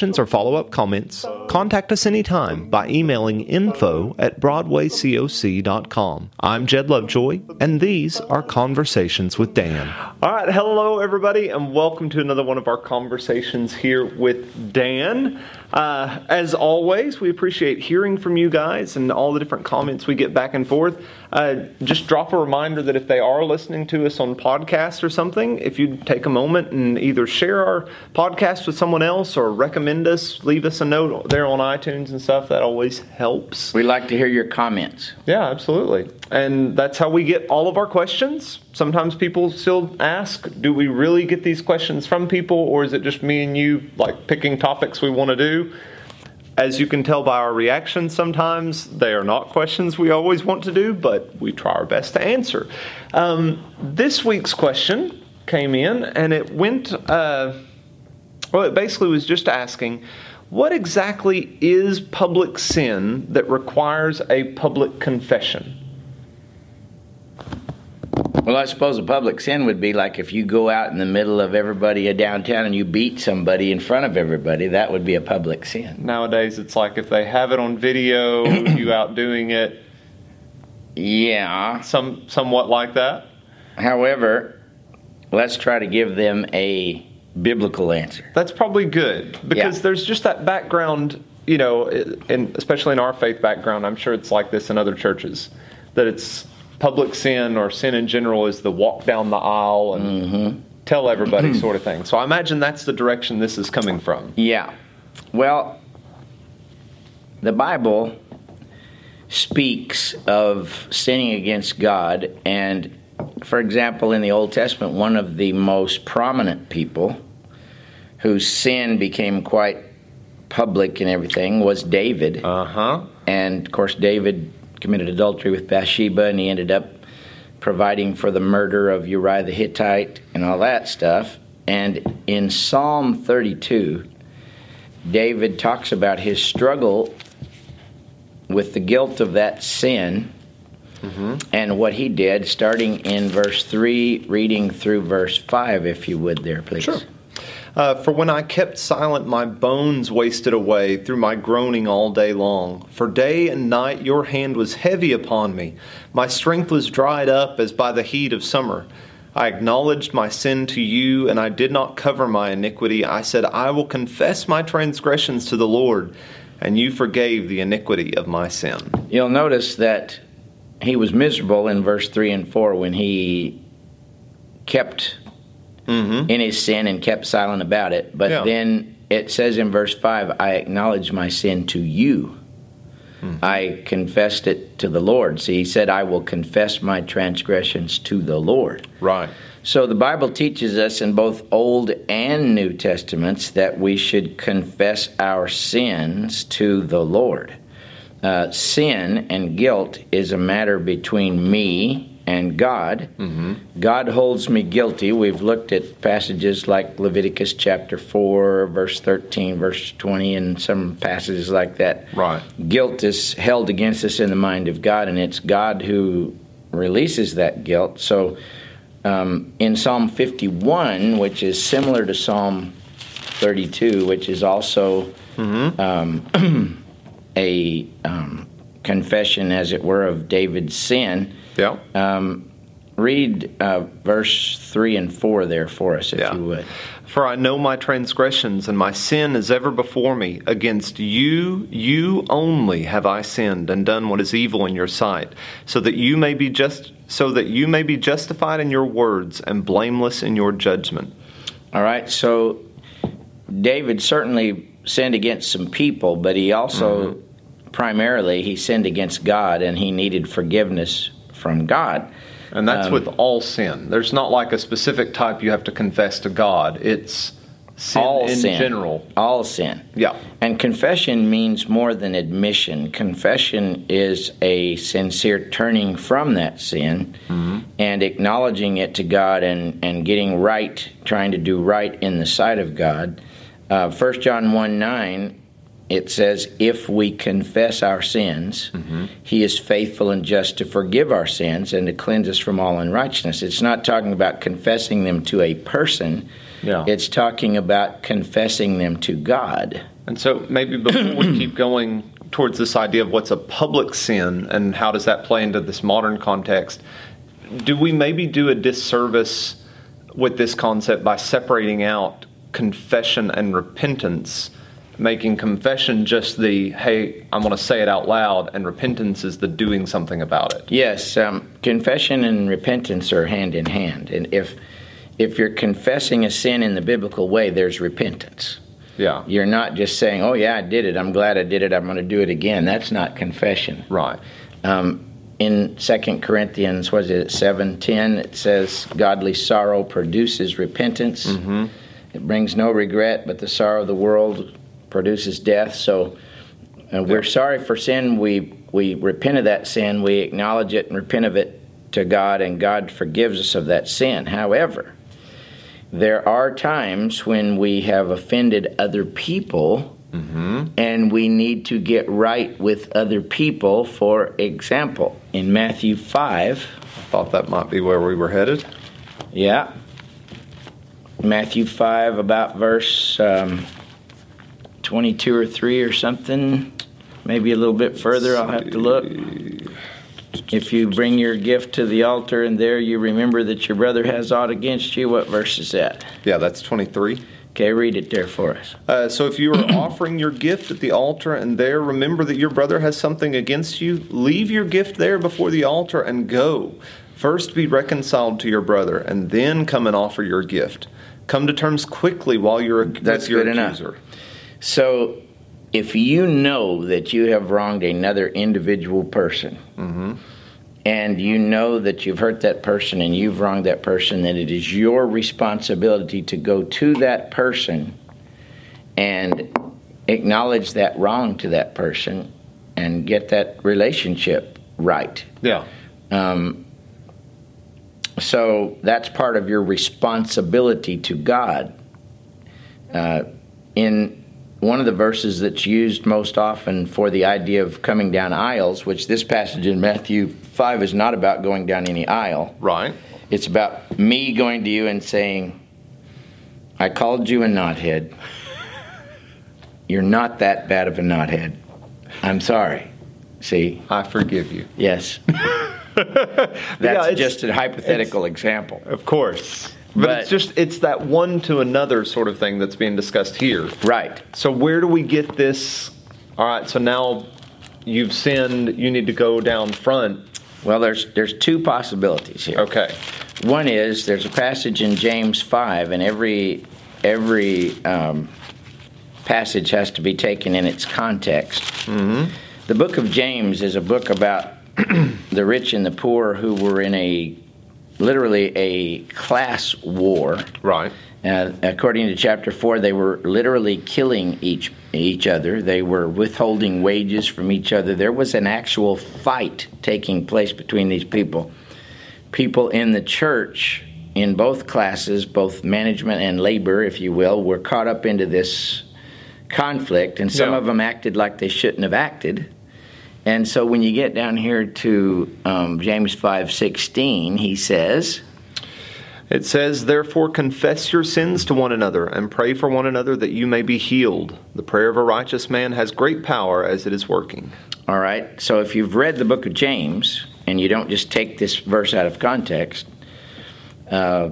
questions or follow up comments, contact us anytime by emailing info at BroadwayCoc.com. I'm Jed Lovejoy, and these are Conversations with Dan. All right, hello, everybody, and welcome to another one of our conversations here with Dan. Uh, as always, we appreciate hearing from you guys and all the different comments we get back and forth. Uh, just drop a reminder that if they are listening to us on podcast or something, if you take a moment and either share our podcast with someone else or recommend us, leave us a note there on iTunes and stuff, that always helps. We like to hear your comments. Yeah, absolutely. And that's how we get all of our questions. Sometimes people still ask, do we really get these questions from people, or is it just me and you like picking topics we want to do? As you can tell by our reactions, sometimes they are not questions we always want to do, but we try our best to answer. Um, this week's question came in, and it went, uh, well, it basically was just asking, what exactly is public sin that requires a public confession? Well, I suppose a public sin would be like if you go out in the middle of everybody downtown and you beat somebody in front of everybody, that would be a public sin. Nowadays, it's like if they have it on video, you out doing it. Yeah. Some, somewhat like that. However, let's try to give them a biblical answer. That's probably good because yeah. there's just that background, you know, and especially in our faith background, I'm sure it's like this in other churches, that it's public sin or sin in general is the walk down the aisle and mm-hmm. tell everybody sort of thing. So I imagine that's the direction this is coming from. Yeah. Well, the Bible speaks of sinning against God, and for example, in the Old Testament, one of the most prominent people whose sin became quite public and everything was David. Uh huh. And of course, David committed adultery with Bathsheba, and he ended up providing for the murder of Uriah the Hittite and all that stuff. And in Psalm 32, David talks about his struggle with the guilt of that sin mm-hmm. and what he did, starting in verse 3, reading through verse 5, if you would, there, please. Sure. Uh, for when I kept silent, my bones wasted away through my groaning all day long. For day and night your hand was heavy upon me. My strength was dried up as by the heat of summer. I acknowledged my sin to you, and I did not cover my iniquity. I said, I will confess my transgressions to the Lord, and you forgave the iniquity of my sin. You'll notice that he was miserable in verse 3 and 4 when he kept mm-hmm. in his sin and kept silent about it. But yeah. then it says in verse 5, I acknowledge my sin to you. Mm-hmm. I confessed it to the Lord. See, he said, I will confess my transgressions to the Lord. Right. So the Bible teaches us in both Old and New Testaments that we should confess our sins to the Lord. Uh, sin and guilt is a matter between me and God. Mm-hmm. God holds me guilty. We've looked at passages like Leviticus chapter 4, verse 13, verse 20, and some passages like that. Right. Guilt is held against us in the mind of God, and it's God who releases that guilt. So um, in Psalm 51, which is similar to Psalm 32, which is also mm-hmm. um, a um, confession, as it were, of David's sin yeah. Um, read uh, verse 3 and 4 there for us, if yeah. you would. For I know my transgressions, and my sin is ever before me. Against you, you only have I sinned and done what is evil in your sight, so that you may be just so that you may be justified in your words and blameless in your judgment. All right, so David certainly sinned against some people, but he also mm-hmm. primarily he sinned against God and he needed forgiveness from God. And that's um, with all sin. There's not like a specific type you have to confess to God. It's Sin all in sin. general. All sin. Yeah. And confession means more than admission. Confession is a sincere turning from that sin and acknowledging it to God and, and getting right, trying to do right in the sight of God. Uh, 1 John 1 9, it says, If we confess our sins, mm-hmm. he is faithful and just to forgive our sins and to cleanse us from all unrighteousness. It's not talking about confessing them to a person. Yeah. It's talking about confessing them to God. And so maybe before we keep going towards this idea of what's a public sin and how does that play into this modern context, do we maybe do a disservice with this concept by separating out confession and repentance, making confession just the, hey, I'm going to say it out loud, and repentance is the doing something about it? Yes, um, confession and repentance are hand in hand. And if if you're confessing a sin in the biblical way, there's repentance. Yeah. You're not just saying, "Oh yeah, I did it. I'm glad I did it. I'm going to do it again." That's not confession. Right. Um, in Second Corinthians, was it seven ten? It says, "Godly sorrow produces repentance. It brings no regret, but the sorrow of the world produces death." So, uh, we're sorry for sin. We we repent of that sin. We acknowledge it and repent of it to God, and God forgives us of that sin. However, there are times when we have offended other people and we need to get right with other people. For example, in Matthew 5, I thought that might be where we were headed. yeah, Matthew 5, about verse um, 22 or 3 or something, maybe a little bit further, I'll have to look. If you bring your gift to the altar and there you remember that your brother has aught against you, what verse is that? Yeah, that's 23. Okay, read it there for us. Uh, so if you are offering your gift at the altar and there remember that your brother has something against you, leave your gift there before the altar and go. First be reconciled to your brother, and then come and offer your gift. Come to terms quickly while you're That's with your good enough. So, if you know that you have wronged another individual person, and you know that you've hurt that person and you've wronged that person, then it is your responsibility to go to that person and acknowledge that wrong to that person and get that relationship right. Yeah. Um, so that's part of your responsibility to God. Uh, in one of the verses that's used most often for the idea of coming down aisles, which this passage in Matthew 5 is not about going down any aisle, Right. it's about me going to you and saying, I called you a knothead. You're not that bad of a knothead. I'm sorry. See? I forgive you. Yes. That's it's- just a hypothetical example. Of course. But, But- it's just it's that one to another sort of thing that's being discussed here. Right. So where do we get this? All right, so now you've sinned, you need to go down front. Well, there's there's two possibilities here. Okay. One is there's a passage in James five, and every every um, passage has to be taken in its context. Mm-hmm. The book of James is a book about the rich and the poor who were in a literally a class war. Right. Uh, according to chapter four, they were literally killing each each other. They were withholding wages from each other. There was an actual fight taking place between these people. People in the church, in both classes, both management and labor, if you will, were caught up into this conflict, and some Yeah. of them acted like they shouldn't have acted. And so, when you get down here to um, James five sixteen, he says. It says, Therefore, confess your sins to one another and pray for one another that you may be healed. The prayer of a righteous man has great power as it is working. All right. So if you've read the book of James and you don't just take this verse out of context, uh,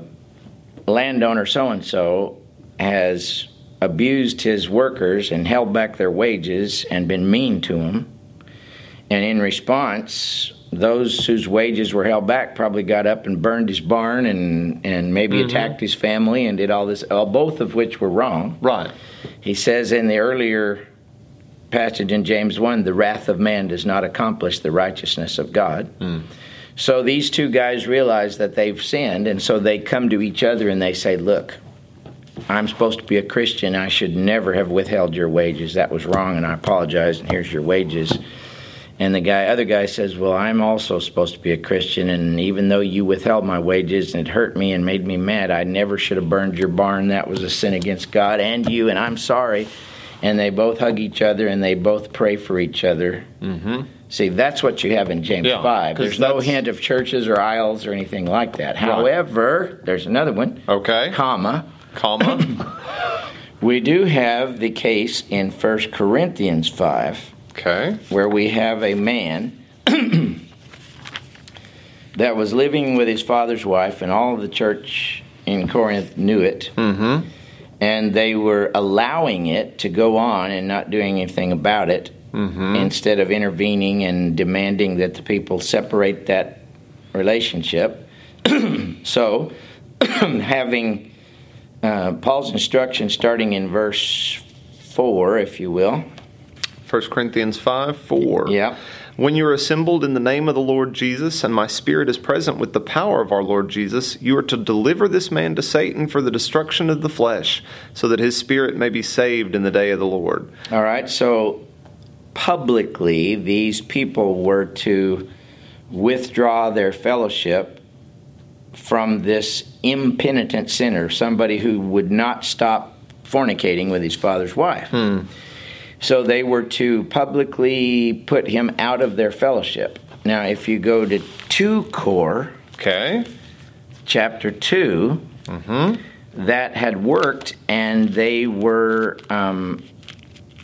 landowner so and so has abused his workers and held back their wages and been mean to them. And in response, those whose wages were held back probably got up and burned his barn and, and maybe attacked his family and did all this, uh, both of which were wrong. Right. He says in the earlier passage in James 1 the wrath of man does not accomplish the righteousness of God. So these two guys realize that they've sinned, and so they come to each other and they say, Look, I'm supposed to be a Christian. I should never have withheld your wages. That was wrong, and I apologize. And here's your wages." And the guy, other guy says, "Well, I'm also supposed to be a Christian, and even though you withheld my wages and it hurt me and made me mad, I never should have burned your barn. That was a sin against God and you, and I'm sorry." And they both hug each other and they both pray for each other. Mm-hmm. See, that's what you have in James Yeah, 5. 'cause There's no hint of churches or aisles or anything like that. However, there's another one, Okay. comma. Comma. We do have the case in 1 Corinthians 5 okay. where we have a man that was living with his father's wife, and all of the church in Corinth knew it. Mm-hmm. And they were allowing it to go on and not doing anything about it Mm-hmm. instead of intervening and demanding that the people separate that relationship. so, having uh, Paul's instruction starting in verse 4, if you will. 1 Corinthians 5 4. Yeah. When you are assembled in the name of the Lord Jesus, and my spirit is present with the power of our Lord Jesus, you are to deliver this man to Satan for the destruction of the flesh, so that his spirit may be saved in the day of the Lord. All right, so publicly, these people were to withdraw their fellowship from this impenitent sinner, somebody who would not stop fornicating with his father's wife. Hmm. So they were to publicly put him out of their fellowship. Now, if you go to 2 Core, Okay. chapter 2, that had worked, and they were, um,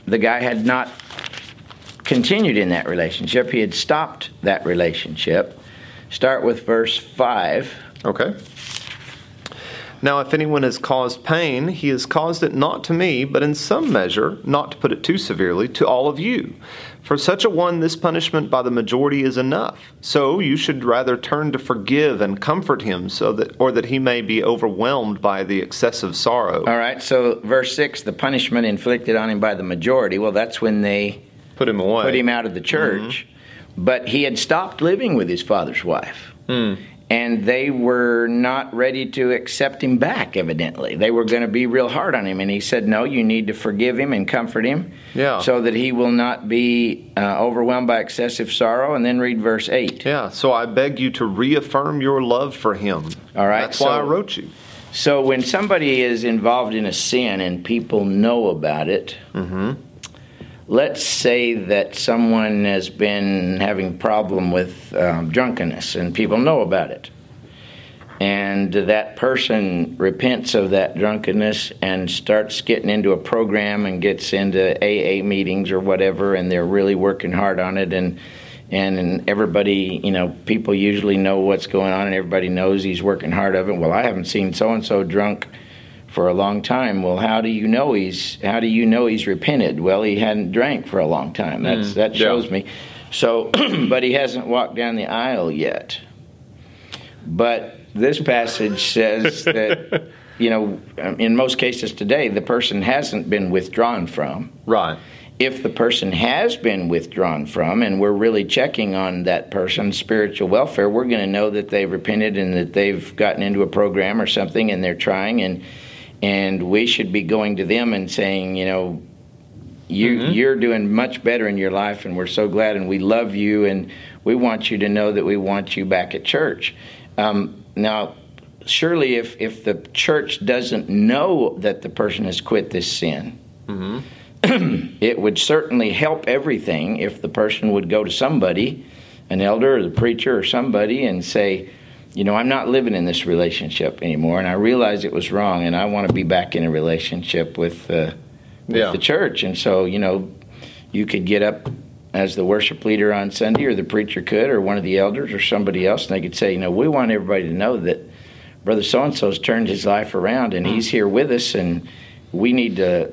the guy had not continued in that relationship. He had stopped that relationship. Start with verse 5. Okay. Now, if anyone has caused pain, he has caused it not to me, but in some measure, not to put it too severely, to all of you. For such a one, this punishment by the majority is enough. So you should rather turn to forgive and comfort him, so that, or that he may be overwhelmed by the excessive sorrow. All right, so verse 6 the punishment inflicted on him by the majority. Well, that's when they Put him away. put him out of the church. Mm-hmm. But he had stopped living with his father's wife. Hmm. And they were not ready to accept him back, evidently. They were going to be real hard on him. And he said, No, you need to forgive him and comfort him Yeah. so that he will not be uh, overwhelmed by excessive sorrow. And then read verse 8. Yeah, so I beg you to reaffirm your love for him. All right, That's why I wrote you. So when somebody is involved in a sin and people know about it, let's say that someone has been having problem with um, drunkenness and people know about it, and that person repents of that drunkenness and starts getting into a program and gets into AA meetings or whatever, and they're really working hard on it and. And, everybody, you know, people usually know what's going on, and everybody knows he's working hard of it. Well, I haven't seen so and so drunk for a long time. Well, how do you know he's how do you know he's repented? Well, he hadn't drank for a long time. That's mm. that yeah. shows me. So, but he hasn't walked down the aisle yet. But this passage says that you know, um, in most cases today, the person hasn't been withdrawn from. Right. If the person has been withdrawn from, and we're really checking on that person's spiritual welfare, we're going to know that they've repented and that they've gotten into a program or something, and they're trying, and and we should be going to them and saying, you know, you you're doing much better in your life, and we're so glad, and we love you, and we want you to know that we want you back at church. Um, now, surely, if if the church doesn't know that the person has quit this sin it would certainly help everything if the person would go to somebody, an elder or the preacher or somebody, and say, you know, I'm not living in this relationship anymore, and I realize it was wrong, and I want to be back in a relationship with, uh, with Yeah. the church. And so, you know, you could get up as the worship leader on Sunday, or the preacher could, or one of the elders, or somebody else, and they could say, you know, we want everybody to know that Brother So and so's turned his life around, and he's here with us, and we need to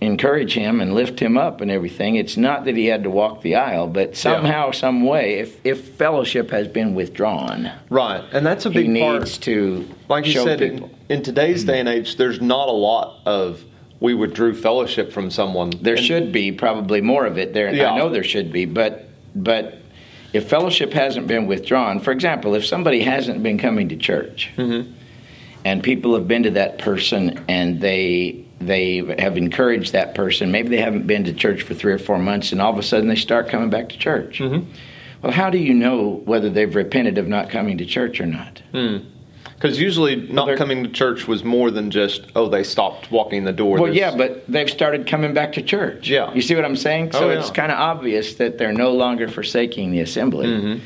encourage him and lift him up and everything. It's not that he had to walk the aisle, but somehow, some way, if if fellowship has been withdrawn, Right. And that's a he big part. needs to like you said, in, in today's day and age, there's not a lot of we withdrew fellowship from someone. There And- should be probably more of it there. Yeah. I know there should be, but but if fellowship hasn't been withdrawn, for example, if somebody hasn't been coming to church, Mm-hmm. and people have been to that person and they they have encouraged that person. Maybe they haven't been to church for three or four months, and all of a sudden they start coming back to church. Mm-hmm. Well, how do you know whether they've repented of not coming to church or not? Because usually not they're- coming to church was more than just, oh, they stopped walking the door. Well, There's- yeah, but they've started coming back to church. Yeah. You see what I'm saying? So Oh, it's kind of obvious that they're no longer forsaking the assembly. Mm-hmm.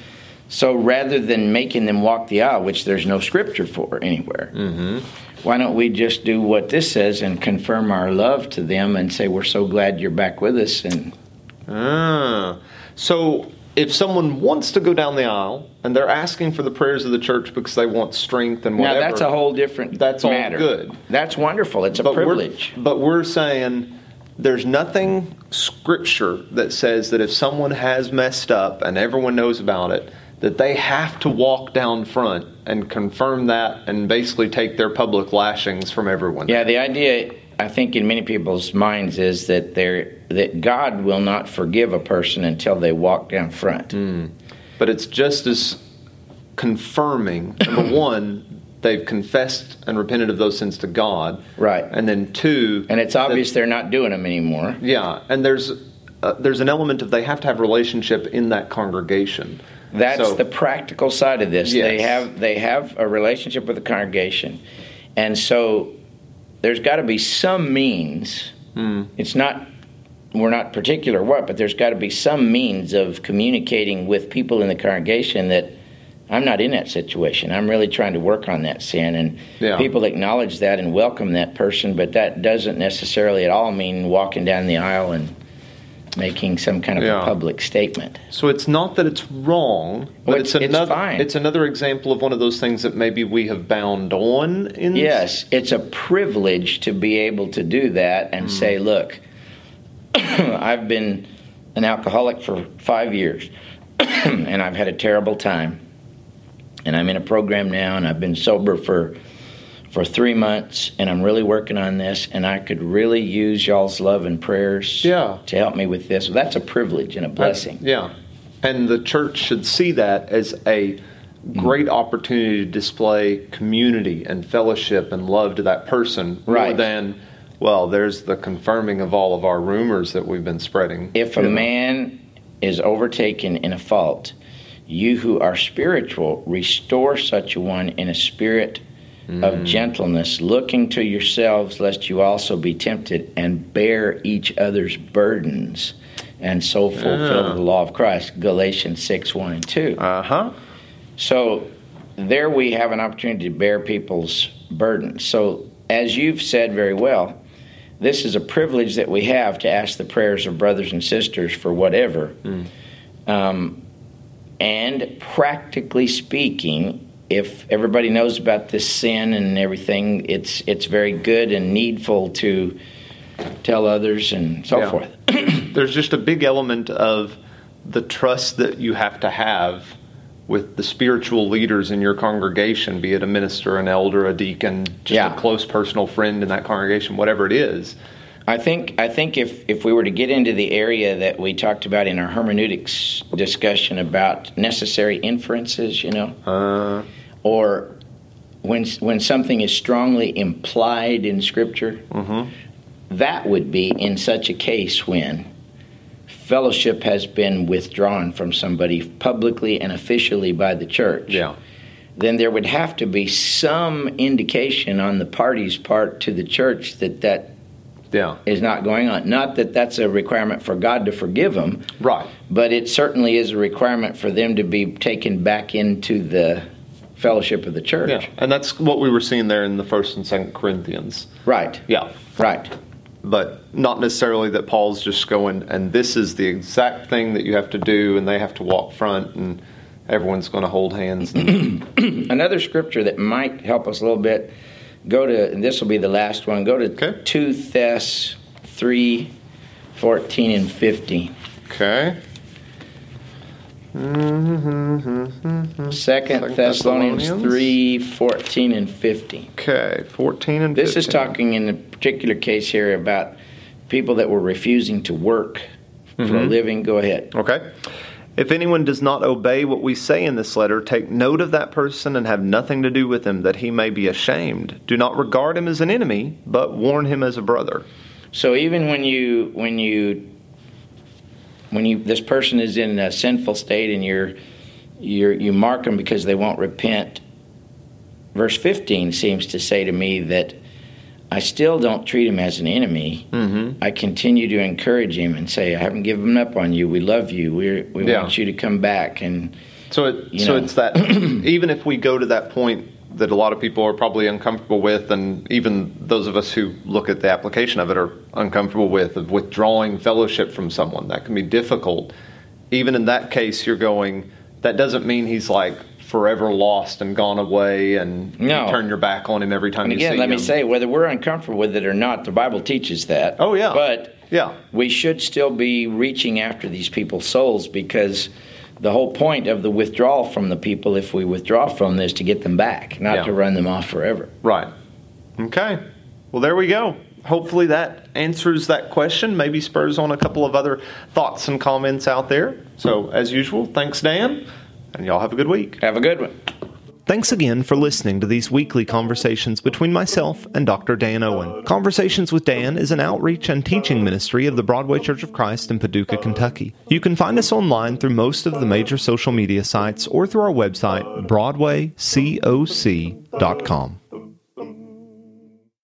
So rather than making them walk the aisle, which there's no scripture for anywhere, Mm-hmm. why don't we just do what this says and confirm our love to them and say, we're so glad you're back with us? And Ah. So if someone wants to go down the aisle and they're asking for the prayers of the church because they want strength and whatever. now that's a whole different That's all matter. good. That's wonderful. It's a but privilege. We're, but we're saying there's nothing scripture that says that if someone has messed up and everyone knows about it, that they have to walk down front and confirm that and basically take their public lashings from everyone. Yeah, the idea I think in many people's minds is that they're that God will not forgive a person until they walk down front. Hmm. But it's just as confirming. Number one, they've confessed and repented of those sins to God. Right. And then two, And it's obvious they're not doing them anymore. yeah, and there's uh, there's an element of they have to have relationship in that congregation. That's So- the practical side of this. They have they have a relationship with the congregation, and so there's got to be some means. Hmm. It's not we're not particular what, but there's got to be some means of communicating with people in the congregation that I'm not in that situation. I'm really trying to work on that sin, and Yeah. people acknowledge that and welcome that person. But that doesn't necessarily at all mean walking down the aisle and making some kind of Yeah. a public statement. So it's not that it's wrong, but Well, it's, it's- it's another fine. it's another example of one of those things that maybe we have bound on in Yes, it's a privilege to be able to do that and hmm. say, look, I've been an alcoholic for five years and I've had a terrible time. And I'm in a program now and I've been sober for for three months and I'm really working on this and I could really use y'all's love and prayers Yeah. to help me with this. That's a privilege and a blessing. Yeah. And the church should see that as a great opportunity to display community and fellowship and love to that person more Right. than well, there's the confirming of all of our rumors that we've been spreading. If a man is overtaken in a fault, you who are spiritual, restore such a one in a spirit of gentleness, looking to yourselves, lest you also be tempted, and bear each other's burdens, and so fulfill Yeah. the law of Christ. Galatians 6 1 and 2. Uh-huh. So there we have an opportunity to bear people's burdens. So, as you've said very well, this is a privilege that we have to ask the prayers of brothers and sisters for whatever. Um, and practically speaking, if everybody knows about this sin and everything, it's it's very good and needful to tell others and so Yeah. forth. There's just a big element of the trust that you have to have with the spiritual leaders in your congregation, be it a minister, an elder, a deacon, just Yeah. a close personal friend in that congregation, whatever it is. I think I think if if we were to get into the area that we talked about in our hermeneutics discussion about necessary inferences, you know, Uh, or when when something is strongly implied in Scripture, that would be in such a case when fellowship has been withdrawn from somebody publicly and officially by the church. yeah. Then there would have to be some indication on the party's part to the church that that Yeah. is not going on. Not that that's a requirement for God to forgive them, Right. but it certainly is a requirement for them to be taken back into the fellowship of the church. Yeah. And that's what we were seeing there in the first and second Corinthians. Right, Yeah. right. But not necessarily that Paul's just going, and this is the exact thing that you have to do, and they have to walk front, and everyone's going to hold hands. And, Another scripture that might help us a little bit, go to, and this will be the last one, go to Okay. 2 Thess 3 14 and 50. okay. Second Second Thessalonians Thessalonians. 3 14 and 50. Okay. 14 and This is talking in a particular case here about people that were refusing to work for a Mhm. living. Go ahead. Okay. If anyone does not obey what we say in this letter, take note of that person and have nothing to do with him, that he may be ashamed. Do not regard him as an enemy, but warn him as a brother. So even when you when you when you this person is in a sinful state and you're you you mark them because they won't repent. Verse 15 seems to say to me that I still don't treat him as an enemy. Mm-hmm. I continue to encourage him and say, "I haven't given up on you. We love you. We we Yeah. want you to come back." And So, it, so know. it's that even if we go to that point that a lot of people are probably uncomfortable with, and even those of us who look at the application of it are uncomfortable with, of withdrawing fellowship from someone, that can be difficult. Even in that case, you're going. That doesn't mean he's like forever lost and gone away, and No. you turn your back on him every time And you again, let me say, whether we're uncomfortable with it or not, the Bible teaches that. Oh, yeah. But yeah, we should still be reaching after these people's souls because the whole point of the withdrawal from the people, if we withdraw from this, to get them back, not Yeah. to run them off forever. Right. Okay. Well, there we go. Hopefully that answers that question. Maybe spurs on a couple of other thoughts and comments out there. So, as usual, thanks, Dan, and y'all have a good week. Have a good one. Thanks again for listening to these weekly conversations between myself and Dr. Dan Owen. Conversations with Dan is an outreach and teaching ministry of the Broadway Church of Christ in Paducah, Kentucky. You can find us online through most of the major social media sites or through our website, broadwaycoc.com.